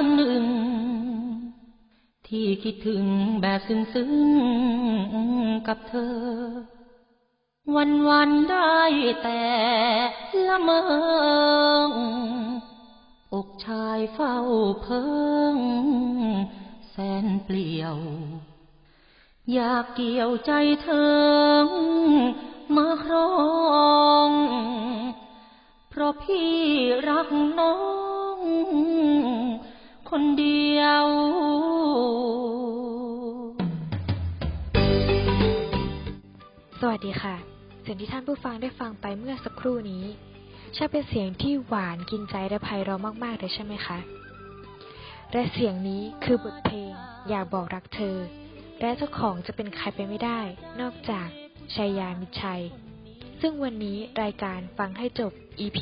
คนหนึ่ง ที่คิดถึงแบบซึ้งๆกับเธอ วันวันได้แต่ละเมองอกชายเฝ้าเพิงแสนเปลี่ยว อยากเกี่ยวใจเธอมาครอง เพราะพี่รักน้อง วัสดีค่ะ เสียงที่ท่านผู้ฟังได้ฟังไปเมื่อสักครู่นี้ใช่เป็นเสียงที่หวานกินใจและไพเราะมากๆเลยใช่ไหมคะ และเสียงนี้คือบทเพลง อยากบอกรักเธอ และเจ้าของจะเป็นใครไปไม่ได้ นอกจากชัยยามิชัย ซึ่งวันนี้รายการฟังให้จบ EP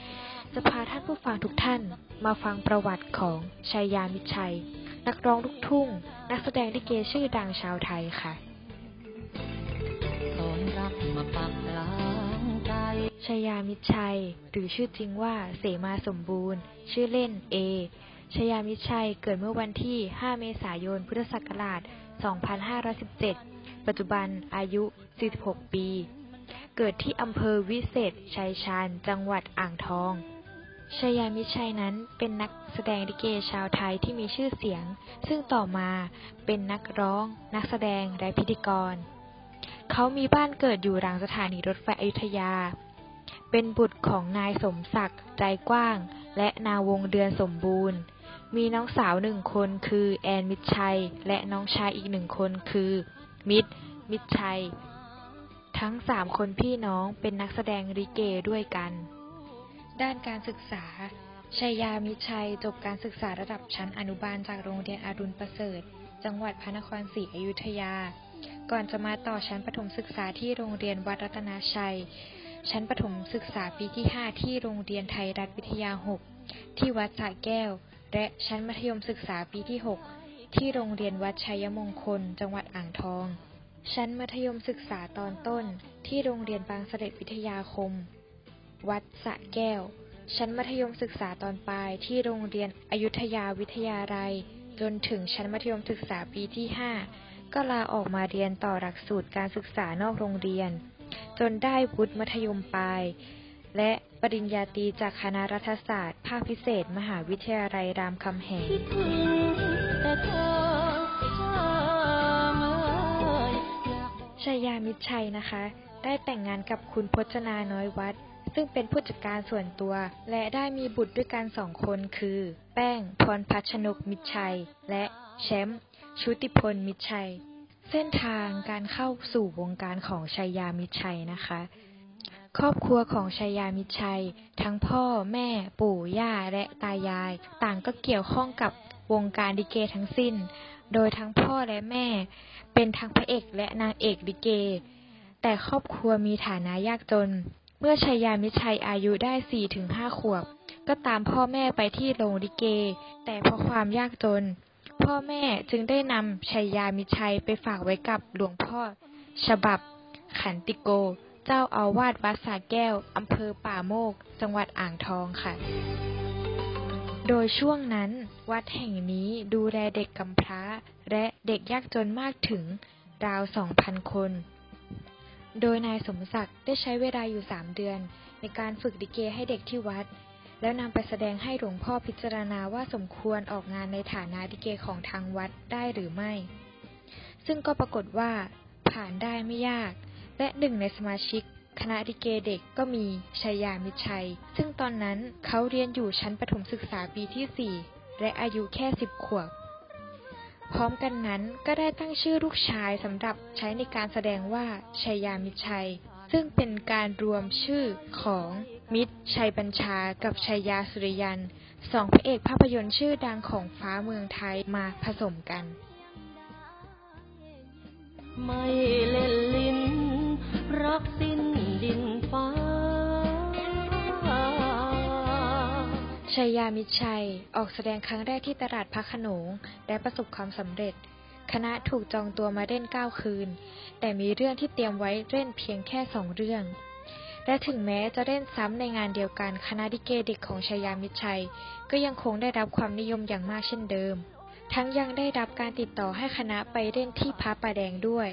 1จะพาท่านผู้ฟังทุกท่านมาฟังประวัติของชัยยามิชัย นักร้องลูกทุ่ง นักแสดงลิเกชื่อดังชาวไทยค่ะ ชยามิตรชัย หรือชื่อจริงว่าเสมาสมบูรณ์ ชื่อเล่น เอ ชยามิตรชัยเกิดเมื่อวันที่ 5 เมษายน พุทธศักราช 2517 ปัจจุบันอายุ 46 ปี เกิดที่อำเภอวิเศษ ชัยชาญ จังหวัดอ่างทอง ชยามิชัยนั้นเป็นนักแสดงลิเกชาวไทยที่มีชื่อเสียง ซึ่งต่อมาเป็นนักร้อง นักแสดง และพิธีกร เขามีบ้านเกิดอยู่หลังสถานีรถไฟอยุธยา เป็นบุตรของนายสมศักดิ์ใจกว้าง และนาวงเดือนสมบูรณ์ มีน้องสาวหนึ่งคนคือ แอนมิตรชัย และน้องชายอีกหนึ่งคนคือ มิตร มิตรชัย ทั้งสามคนพี่น้องเป็นนักแสดงริเกด้วยกัน ด้านการศึกษาชัยยามิชัยจบการศึกษาระดับชั้นอนุบาลจากโรงเรียนอรุณประเสริฐ จังหวัดพระนครศรีอยุธยา ก่อนจะมาต่อชั้นประถมศึกษาที่โรงเรียนวัดรัตนาชัย ชั้นประถมศึกษาปีที่ 5 ที่โรงเรียนไทยรัฐวิทยา 6 ที่วัดสระแก้ว และชั้นมัธยมศึกษาปีที่ 6 ที่โรงเรียนวัดชัยมงคล จังหวัดอ่างทอง ชั้นมัธยมศึกษาตอนต้น ที่โรงเรียนบางเสด็จวิทยาคม วัดสระแก้ว ชั้นมัธยมศึกษาตอนปลายที่โรงเรียนอยุธยาวิทยาลัย จนถึงชั้นมัธยมศึกษาปีที่ 5 ก็ลาออกมาเรียนต่อหลักสูตรการศึกษานอกโรงเรียน จนได้วุฒิมัธยมปลาย และปริญญาตรีจากคณะรัฐศาสตร์ ภาคพิเศษ มหาวิทยาลัยรามคำแหงชายากบอกชายามิตรชัยนะคะ ได้แต่งงานกับคุณพจนาน้อยวัด ซึ่งเป็นผู้จัดการส่วนตัว และได้มีบุตรด้วยกันสองคนคือ แป้งพรพัชนกมิตรชัย และแชมป์ชุติพลมิตรชัย เส้นทางการเข้าสู่วงการของชายยามิตรชัยนะคะ ครอบครัวของชายยามิตรชัย ทั้งพ่อแม่ ปู่ย่าและตายาย ต่างก็เกี่ยวข้องกับวงการลิเกทั้งสิ้น โดยทั้งพ่อและแม่ เป็นทั้งพระเอกและนางเอกลิเก แต่ครอบครัวมีฐานะยากจน เมื่อชัยยามิตรชัยอายุได้4-5ขวบ ก็ตามพ่อแม่ไปที่โรงลิเก แต่เพราะความยากจน พ่อแม่จึงได้นำชัยยามิชัยไปฝากไว้กับหลวงพ่อ ฉบับ ขันติโก เจ้าอาวาสวัดสาแก้วอำเภอป่าโมก จังหวัดอ่างทองค่ะ โดยช่วงนั้น วัดแห่งนี้ดูแลเด็กกำพร้า และเด็กยากจนมากถึงราว 2,000 คน โดยนายสมศักดิ์ได้ใช้เวลาอยู่ 3 เดือน ในการฝึกลิเกให้เด็กที่วัด แล้วนำไปแสดงให้หลวงพ่อพิจารณาว่าสมควรออกงานในฐานะลิเกของทางวัดได้หรือไม่ ซึ่งก็ปรากฏว่า ผ่านได้ไม่ยาก และหนึ่งในสมาชิก คณะลิเกเด็กก็มีชัยยามิชัย ซึ่งตอนนั้นเขาเรียนอยู่ชั้นประถมศึกษาปีที่ 4 และอายุแค่10ขวบ พร้อมกันนั้นก็ได้ตั้งชื่อลูกชายสำหรับใช้ในการแสดงว่าชัยยามิชัย ซึ่งเป็นการรวมชื่อของ มิตร ชัยบัญชา กับชัยยาสุริยัน สองพระเอกภาพยนตร์ชื่อดังของฟ้าเมืองไทยมาผสมกัน ไม่เล่นลิ้น รักสิ้นดินฟ้า ชัยยามิตรชัย ออกแสดงครั้งแรกที่ตลาดพระโขนง และประสบความสำเร็จ คณะถูกจองตัวมาเล่น9คืน แต่มีเรื่องที่เตรียมไว้เล่นเพียงแค่สองเรื่อง และถึงแม้จะเล่นซ้ำในงานเดียวกัน คณะลิเกเด็กของชายามิชัย ก็ยังคงได้รับความนิยมอย่างมากเช่นเดิม ทั้งยังได้รับการติดต่อให้คณะไปเล่นที่พระประแดงด้วย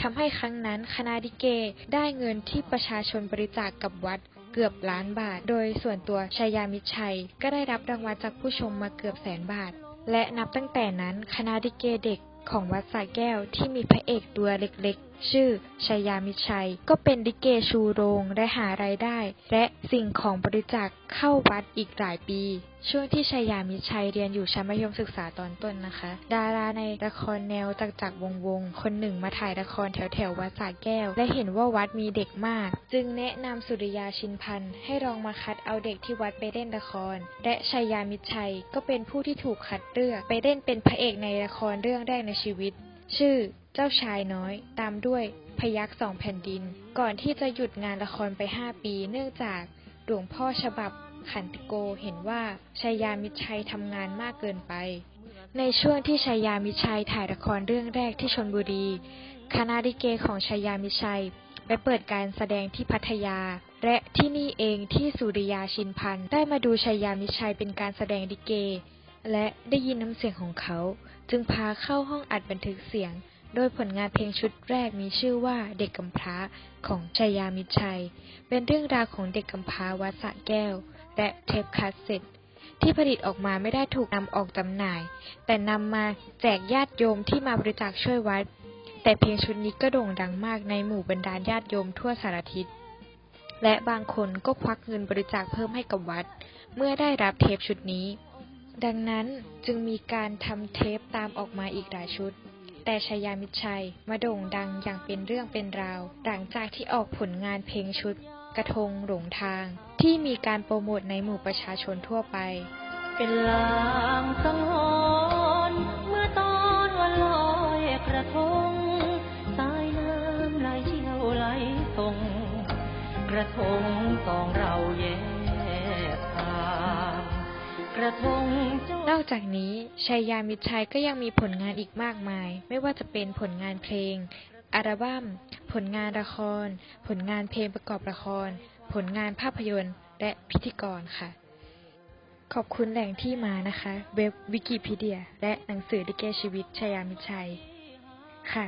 ทำให้ครั้งนั้นคณะลิเกได้เงินที่ประชาชนบริจาคกกับวัดเกือบล้านบาท โดยส่วนตัวชายามิชัย ก็ได้รับรางวัลจากผู้ชมมาเกือบแสนบาท และนับตั้งแต่นั้นคณะลิเกเด็กของวัดสระแก้วที่มีพระเอกตัวเล็กๆ ชื่อชายามิชัย ก็เป็นลิเกชูโรงและหารายได้ และสิ่งของบริจาคเข้าวัดอีกหลายปี ช่วงที่ชายามิชัยเรียนอยู่ชั้นมัธยมศึกษาตอนต้นนะคะ ดาราในละครแนวจักจักวงวงคนหนึ่งมาถ่ายละครแถวแถววัดสระแก้ว และเห็นว่าวัดมีเด็กมาก จึงแนะนำสุริยาชินพันธ์ให้ลองมาคัดเอาเด็กที่วัดไปเล่นละคร และชายามิชัยก็เป็นผู้ที่ถูกคัดเลือกไปเล่นเป็นพระเอกในละครเรื่องแรกในชีวิต ชื่อ เจ้าชายน้อย ตามด้วยพยักสองแผ่นดิน ก่อนที่จะหยุดงานละครไป5ปีเนื่องจากหลวงพ่อฉบับขันติโกเห็นว่าชายามิชัยทำงานมากเกินไป ในช่วงที่ชายามิชัยถ่ายละครเรื่องแรกที่ชนบุรี คณะลิเกของชายามิชัยไปเปิดการแสดงที่พัทยา และที่นี่เองที่สุริยาชินพันธ์ได้มาดูไชยามิตรชัยเป็นการแสดงลิเก และได้ยินน้ำเสียงของเขา จึงพาเข้าห้องอัดบันทึกเสียง โดยผลงานเพลงชุดแรกมีชื่อว่าเด็กกำพร้าของไชยามิตรชัย เป็นเรื่องราวของเด็กกำพร้าวัดสระแก้ว และเทปคาสเซ็ตที่ผลิตออกมาไม่ได้ถูกนำออกจำหน่าย แต่นำมาแจกญาติโยมที่มาบริจาคช่วยวัด แต่เพลงชุดนี้ก็โด่งดังมากในหมู่บรรดาญาติโยมทั่วสารทิศและบางคนก็ควักเงินบริจาคเพิ่มให้กับวัด เมื่อได้รับเทปชุดนี้ ดังนั้นจึงมีการทำเทปตามออกมาอีกหลายชุด แต่ชายามิตรชัยมาโด่งดังอย่างเป็นเรื่องเป็นราว หลังจากที่ออกผลงานเพลงชุด กระทงหลงทาง ที่มีการโปรโมทในหมู่ประชาชนทั่วไป เป็นลางสังหรณ์เมื่อตอนวันลอยกระทงสายน้ำไหลเชี่ยวไหลส่งกระทงสองเราแยกทางก ระทงนอกจากนี้ชัยยามิตรชัยก็ยังมีผลงานอีกมากมาย ไม่ว่าจะเป็นผลงานเพลง อัลบั้ม ผลงานละคร ผลงานเพลงประกอบละคร ผลงานภาพยนตร์ และพิธีกรค่ะ ขอบคุณแหล่งที่มานะคะ เว็บวิกิพีเดีย และหนังสือลิเกชีวิตชายามิตรชัย ค่ะ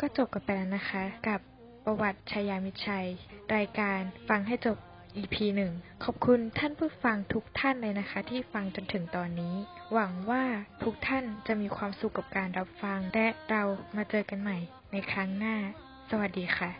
ก็จบกันไปแล้วนะคะ กับประวัติชายามิตรชัย รายการฟังให้จบ EP หนึ่งขอบคุณท่านผู้ฟังทุกท่านเลยนะคะ ที่ฟังจนถึงตอนนี้ หวังว่าทุกท่านจะมีความสุขกับการรับฟัง และเรามาเจอกันใหม่ในครั้งหน้า สวัสดีค่ะ